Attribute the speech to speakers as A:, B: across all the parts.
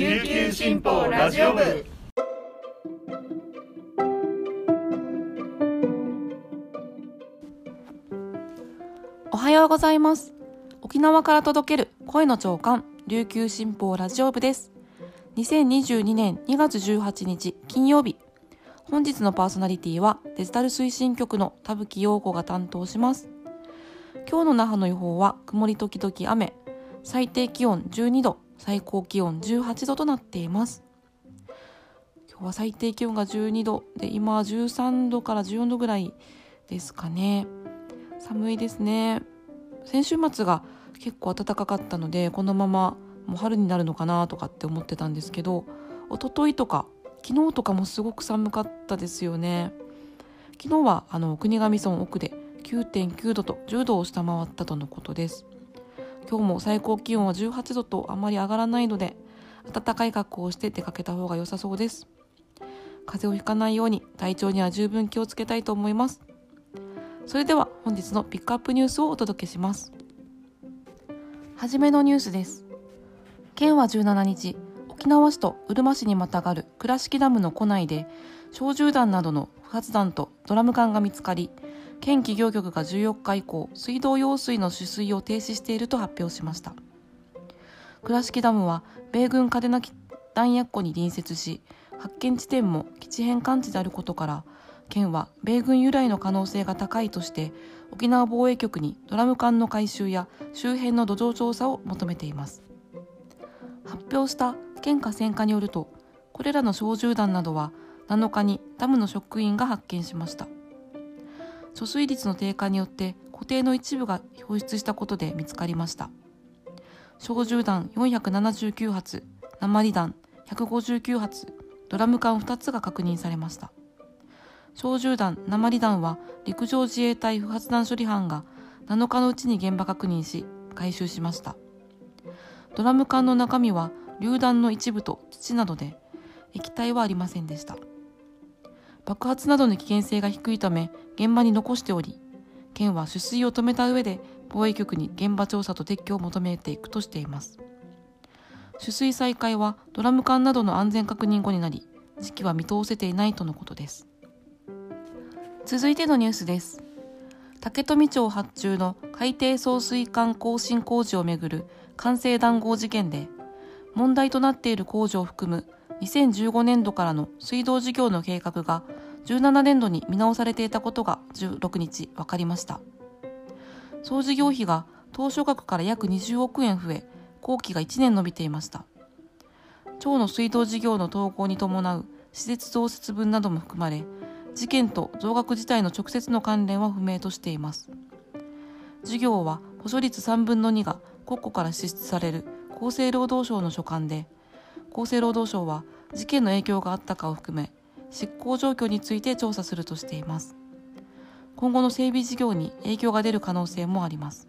A: 琉球新報ラジオ部。
B: おはようございます。沖縄から届ける声の長官琉球新報ラジオ部です。2022年2月18日金曜日。本日のパーソナリティはデジタル推進局の田吹陽子が担当します。今日の那覇の予報は曇り時々雨。最低気温12度最高気温18度となっています。今日は最低気温が12度で今は13度から14度ぐらいですかね。寒いですね。先週末が結構暖かかったのでこのままもう春になるのかなとかって思ってたんですけど一昨日とか昨日とかもすごく寒かったですよね。昨日はあの国頭村奥で9.9度と10度を下回ったとのことです。今日も最高気温は18度とあまり上がらないので暖かい格好をして出かけた方が良さそうです。風邪をひかないように体調には十分気をつけたいと思います。それでは本日のピックアップニュースをお届けします。はじめのニュースです。県は17日沖縄市とうるま市にまたがる倉敷ダムの湖内で小銃弾などの不発弾とドラム缶が見つかり県企業局が14日以降水道用水の取水を停止していると発表しました。倉敷ダムは米軍嘉手納弾薬庫に隣接し発見地点も基地返還地であることから県は米軍由来の可能性が高いとして沖縄防衛局にドラム缶の回収や周辺の土壌調査を求めています。発表した県河川課によるとこれらの小銃弾などは7日にダムの職員が発見しました。貯水率の低下によって固定の一部が表出したことで見つかりました。小銃弾479発鉛弾159発ドラム缶2つが確認されました。小銃弾鉛弾は陸上自衛隊不発弾処理班が7日のうちに現場確認し回収しました。ドラム缶の中身は榴弾の一部と土などで液体はありませんでした。爆発などの危険性が低いため現場に残しており県は取水を止めた上で防衛局に現場調査と撤去を求めていくとしています。取水再開はドラム缶などの安全確認後になり時期は見通せていないとのことです。続いてのニュースです。竹富町発注の海底送水管更新工事をめぐる完成談合事件で問題となっている工事を含む2015年度からの水道事業の計画が17年度に見直されていたことが16日分かりました。総事業費が当初額から約20億円増え工期が1年延びていました。町の水道事業の統合に伴う施設増設分なども含まれ事件と増額自体の直接の関連は不明としています。事業は補助率3分の2が国庫から支出される厚生労働省の所管で厚生労働省は事件の影響があったかを含め執行状況について調査するとしています。今後の整備事業に影響が出る可能性もあります。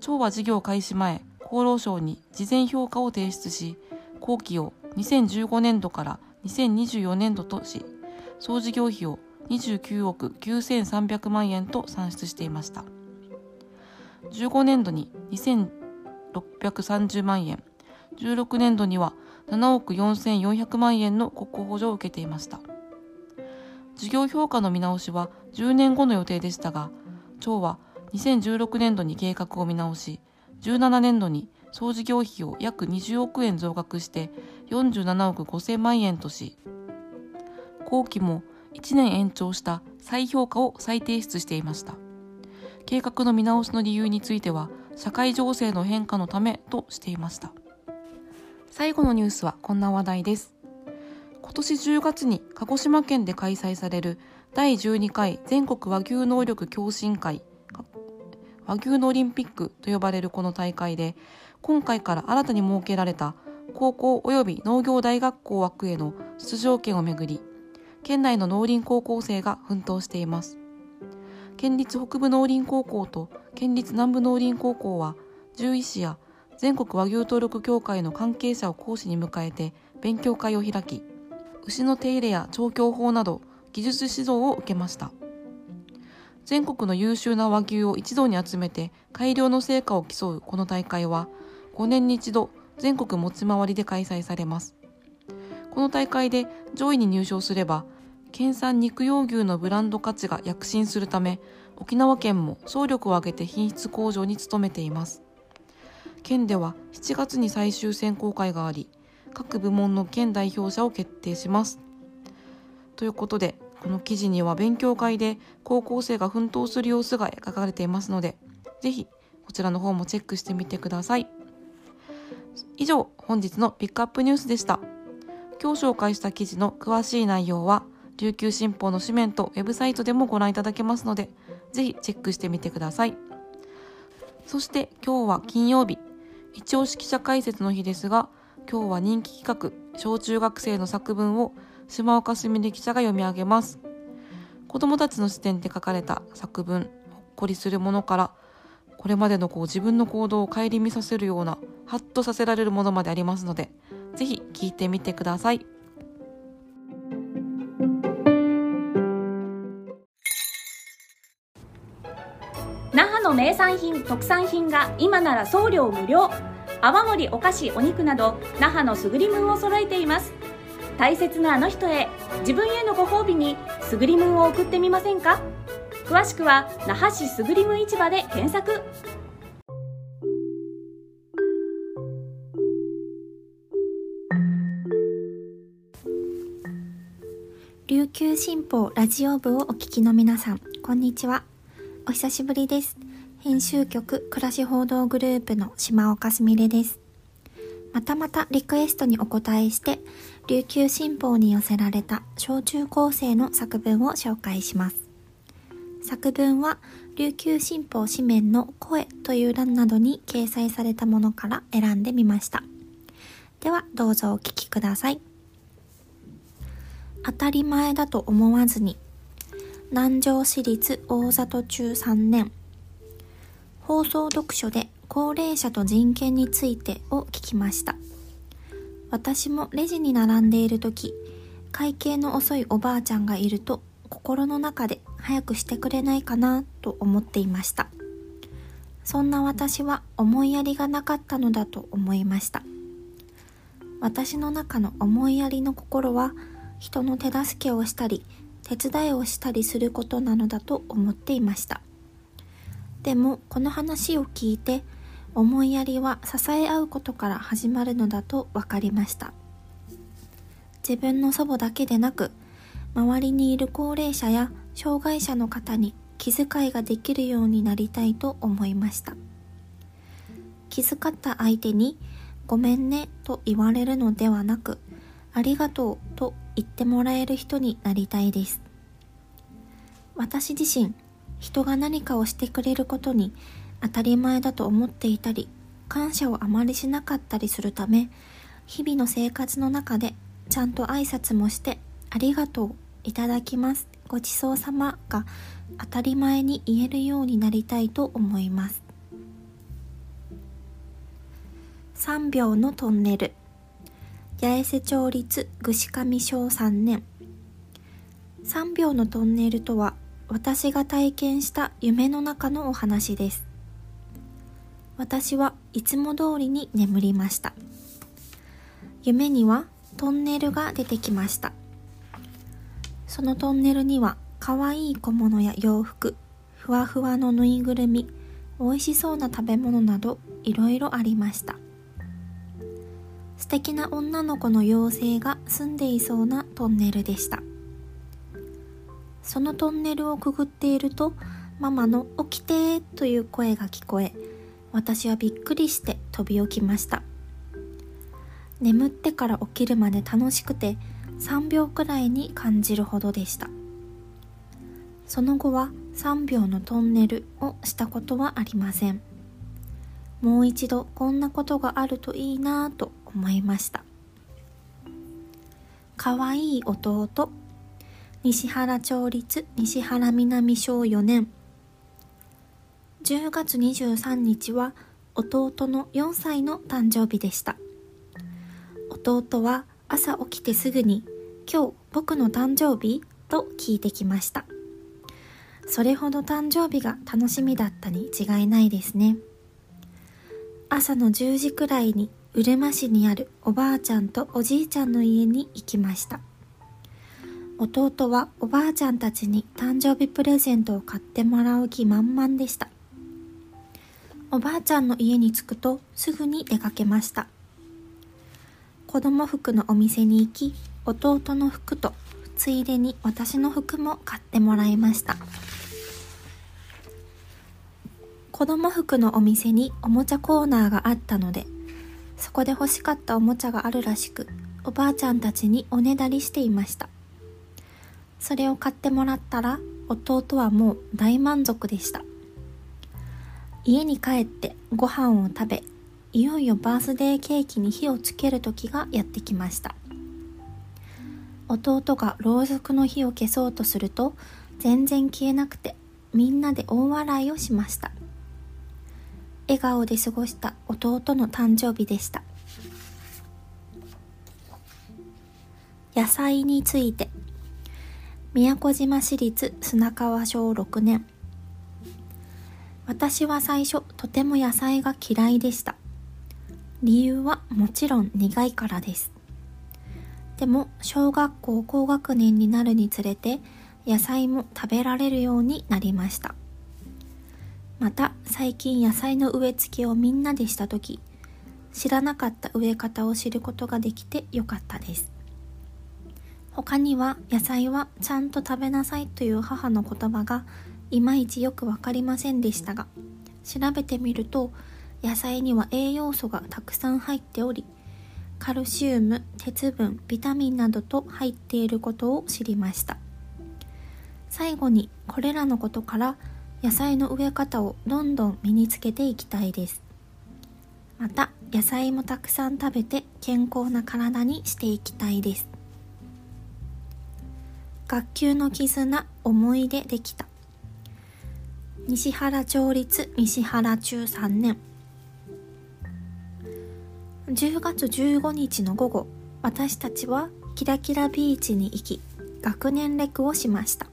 B: 町は事業開始前厚労省に事前評価を提出し後期を2015年度から2024年度とし総事業費を29億9300万円と算出していました。15年度に2630万円16年度には7億4400万円の国庫補助を受けていました。事業評価の見直しは10年後の予定でしたが町は2016年度に計画を見直し17年度に総事業費を約20億円増額して47億5000万円とし後期も1年延長した再評価を再提出していました。計画の見直しの理由については社会情勢の変化のためとしていました。最後のニュースはこんな話題です。今年10月に鹿児島県で開催される第12回全国和牛能力共進会和牛のオリンピックと呼ばれるこの大会で今回から新たに設けられた高校及び農業大学校枠への出場権をめぐり県内の農林高校生が奮闘しています。県立北部農林高校と県立南部農林高校は獣医師や全国和牛登録協会の関係者を講師に迎えて勉強会を開き牛の手入れや調教法など技術指導を受けました。全国の優秀な和牛を一堂に集めて改良の成果を競うこの大会は5年に一度全国持ち回りで開催されます。この大会で上位に入賞すれば県産肉用牛のブランド価値が躍進するため沖縄県も総力を挙げて品質向上に努めています。県では7月に最終選考会があり各部門の県代表者を決定します。ということでこの記事には勉強会で高校生が奮闘する様子が描かれていますのでぜひこちらの方もチェックしてみてください。以上本日のピックアップニュースでした。今日紹介した記事の詳しい内容は琉球新報の紙面とウェブサイトでもご覧いただけますのでぜひチェックしてみてください。そして今日は金曜日。一押し記者解説の日ですが今日は人気企画小中学生の作文を島岡すみれ記者が読み上げます。子供たちの視点で書かれた作文ほっこりするものからこれまでのこう自分の行動を顧みさせるようなハッとさせられるものまでありますのでぜひ聞いてみてください。
A: の名産品特産品が今なら送料無料。泡盛お菓子お肉など那覇のすぐりむんを揃えています。大切なあの人へ自分へのご褒美にすぐりむんを送ってみませんか？詳しくは那覇市すぐりむ市場で検索。
C: 琉球新報ラジオ部をお聞きの皆さんこんにちは。お久しぶりです。編集局暮らし報道グループの島岡すみれです。またまたリクエストにお答えして琉球新報に寄せられた小中高生の作文を紹介します。作文は琉球新報紙面の声という欄などに掲載されたものから選んでみました。ではどうぞお聞きください。当たり前だと思わずに南城市立大里中3年放送読書で高齢者と人権についてを聞きました。私もレジに並んでいる時会計の遅いおばあちゃんがいると心の中で早くしてくれないかなと思っていました。そんな私は思いやりがなかったのだと思いました。私の中の思いやりの心は人の手助けをしたり手伝いをしたりすることなのだと思っていました。でもこの話を聞いて思いやりは支え合うことから始まるのだと分かりました。自分の祖母だけでなく周りにいる高齢者や障害者の方に気遣いができるようになりたいと思いました。気遣った相手に「ごめんね」と言われるのではなく「ありがとう」と言ってもらえる人になりたいです。私自身人が何かをしてくれることに当たり前だと思っていたり感謝をあまりしなかったりするため日々の生活の中でちゃんと挨拶もしてありがとういただきますごちそうさまが当たり前に言えるようになりたいと思います。3秒のトンネル。八重瀬町立串上小3年。3秒のトンネルとは私が体験した夢の中のお話です。私はいつも通りに眠りました。夢にはトンネルが出てきました。そのトンネルには可愛い小物や洋服ふわふわのぬいぐるみ美味しそうな食べ物などいろいろありました。素敵な女の子の妖精が住んでいそうなトンネルでした。そのトンネルをくぐっているとママの「起きて」という声が聞こえ私はびっくりして飛び起きました。眠ってから起きるまで楽しくて3秒くらいに感じるほどでした。その後は3秒のトンネルをしたことはありません。もう一度こんなことがあるといいなぁと思いました。かわいい弟西原町立西原南小4年。10月23日は弟の4歳の誕生日でした。弟は朝起きてすぐに「今日僕の誕生日?」と聞いてきました。それほど誕生日が楽しみだったに違いないですね。朝の10時くらいにうるま市にあるおばあちゃんとおじいちゃんの家に行きました。弟はおばあちゃんたちに誕生日プレゼントを買ってもらう気満々でした。おばあちゃんの家に着くとすぐに出かけました。子供服のお店に行き弟の服とついでに私の服も買ってもらいました。子供服のお店におもちゃコーナーがあったのでそこで欲しかったおもちゃがあるらしくおばあちゃんたちにおねだりしていました。それを買ってもらったら弟はもう大満足でした。家に帰ってご飯を食べいよいよバースデーケーキに火をつける時がやってきました。弟がろうそくの火を消そうとすると全然消えなくてみんなで大笑いをしました。笑顔で過ごした弟の誕生日でした。野菜について宮古島市立砂川小6年。私は最初とても野菜が嫌いでした。理由はもちろん苦いからです。でも小学校高学年になるにつれて野菜も食べられるようになりました。また最近野菜の植え付けをみんなでした時知らなかった植え方を知ることができてよかったです。他には野菜はちゃんと食べなさいという母の言葉がいまいちよくわかりませんでしたが調べてみると野菜には栄養素がたくさん入っておりカルシウム鉄分ビタミンなどと入っていることを知りました。最後にこれらのことから野菜の植え方をどんどん身につけていきたいです。また野菜もたくさん食べて健康な体にしていきたいです。学級の絆思い出できた。西原町立西原中3年。10月15日の午後私たちはキラキラビーチに行き学年レクをしました。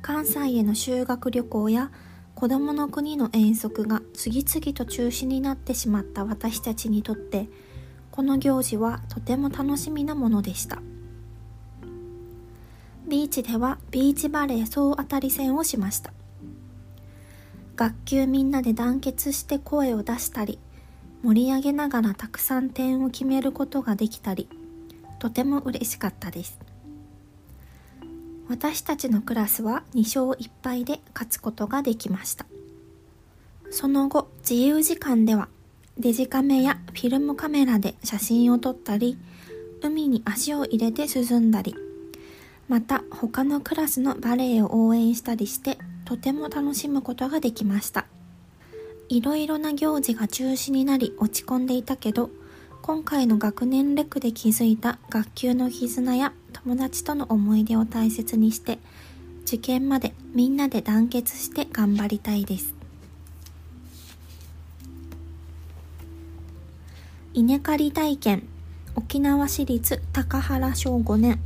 C: 関西への修学旅行や子供の国の遠足が次々と中止になってしまった私たちにとってこの行事はとても楽しみなものでした。ビーチではビーチバレー総当たり戦をしました。学級みんなで団結して声を出したり盛り上げながらたくさん点を決めることができたりとても嬉しかったです。私たちのクラスは2勝1敗で勝つことができました。その後自由時間ではデジカメやフィルムカメラで写真を撮ったり海に足を入れて涼んだりまた他のクラスのバレエを応援したりしてとても楽しむことができました。いろいろな行事が中止になり落ち込んでいたけど今回の学年レクで気づいた学級の絆や友達との思い出を大切にして受験までみんなで団結して頑張りたいです。稲刈り体験沖縄市立高原小5年。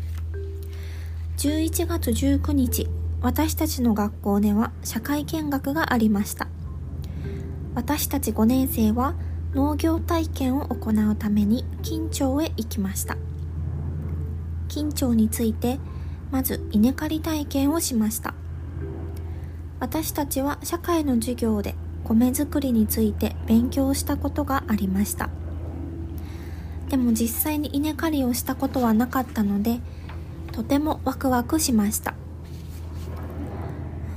C: 11月19日私たちの学校では社会見学がありました。私たち5年生は農業体験を行うために金町へ行きました。金町についてまず稲刈り体験をしました。私たちは社会の授業で米作りについて勉強したことがありました。でも実際に稲刈りをしたことはなかったのでとてもワクワクしました。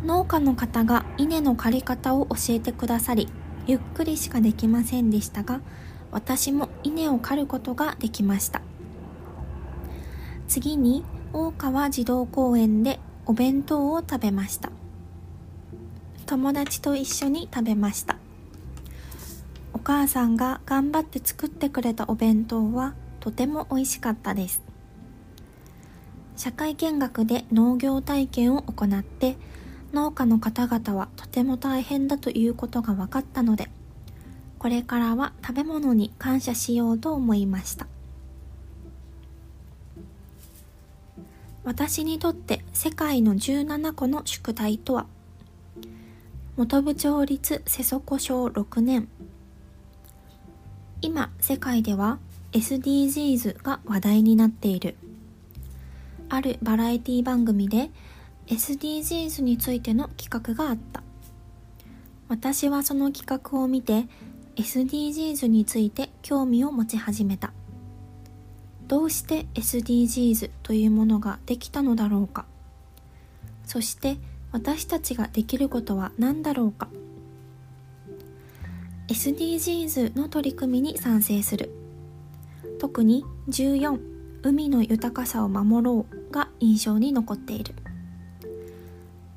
C: 農家の方が稲の刈り方を教えてくださりゆっくりしかできませんでしたが私も稲を刈ることができました。次に大川児童公園でお弁当を食べました。友達と一緒に食べました。お母さんが頑張って作ってくれたお弁当はとても美味しかったです。社会見学で農業体験を行って農家の方々はとても大変だということが分かったのでこれからは食べ物に感謝しようと思いました。私にとって世界の17個の宿題とは本部町立瀬底小6年。今世界では SDGs が話題になっている。あるバラエティ番組で SDGs についての企画があった。私はその企画を見て SDGs について興味を持ち始めた。どうして SDGs というものができたのだろうか。そして私たちができることは何だろうか。SDGs の取り組みに賛成する。特に14海の豊かさを守ろうが印象に残っている。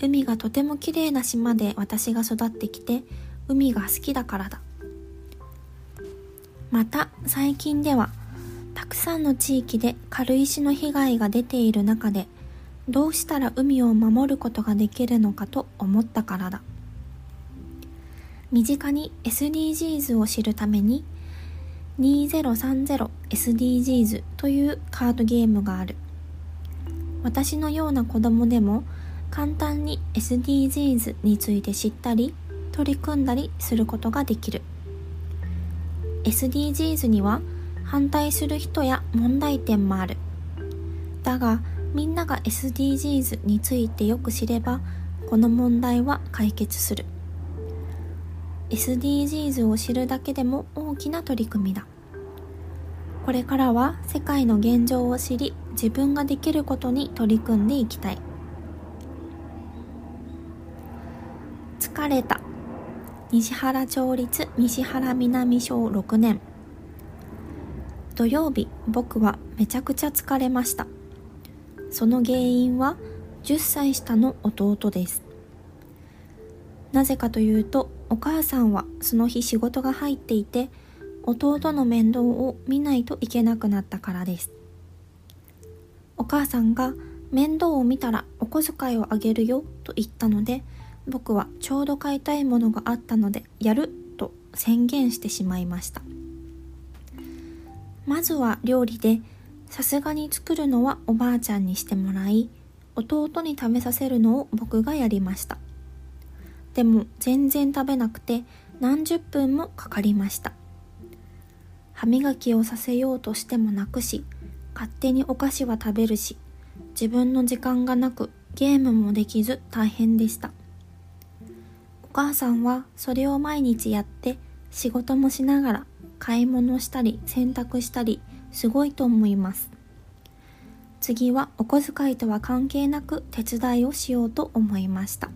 C: 海がとても綺麗な島で私が育ってきて海が好きだからだ。また最近ではたくさんの地域で軽石の被害が出ている中でどうしたら海を守ることができるのかと思ったからだ。身近に SDGs を知るために 2030SDGs というカードゲームがある。私のような子供でも簡単に SDGs について知ったり取り組んだりすることができる。SDGs には反対する人や問題点もある。だがみんなが SDGs についてよく知ればこの問題は解決する。SDGs を知るだけでも大きな取り組みだ。これからは世界の現状を知り自分ができることに取り組んでいきたい。疲れた。西原町立西原南小6年。土曜日僕はめちゃくちゃ疲れました。その原因は10歳下の弟です。なぜかというとお母さんはその日仕事が入っていて弟の面倒を見ないといけなくなったからです。お母さんが面倒を見たらお小遣いをあげるよと言ったので僕はちょうど買いたいものがあったのでやると宣言してしまいました。まずは料理でさすがに作るのはおばあちゃんにしてもらい弟に食べさせるのを僕がやりました。でも全然食べなくて何十分もかかりました。歯磨きをさせようとしてもなくし勝手にお菓子は食べるし自分の時間がなくゲームもできず大変でした。お母さんはそれを毎日やって仕事もしながら買い物したり洗濯したりすごいと思います。次はお小遣いとは関係なく手伝いをしようと思いました。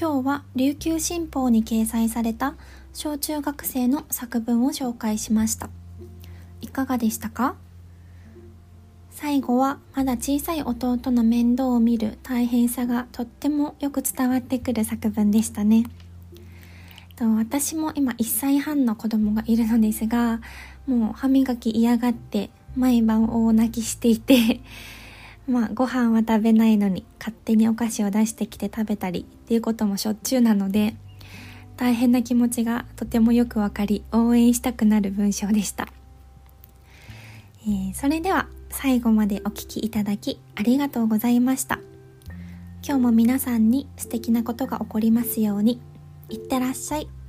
C: 今日は琉球新報に掲載された小中学生の作文を紹介しました。いかがでしたか？最後はまだ小さい弟の面倒を見る大変さがとってもよく伝わってくる作文でしたね。私も今1歳半の子供がいるのですがもう歯磨き嫌がって毎晩大泣きしていてまあご飯は食べないのに勝手にお菓子を出してきて食べたりっていうこともしょっちゅうなので大変な気持ちがとてもよくわかり応援したくなる文章でした、えー、それでは最後までお聴きいただきありがとうございました。今日も皆さんに素敵なことが起こりますように。いってらっしゃい。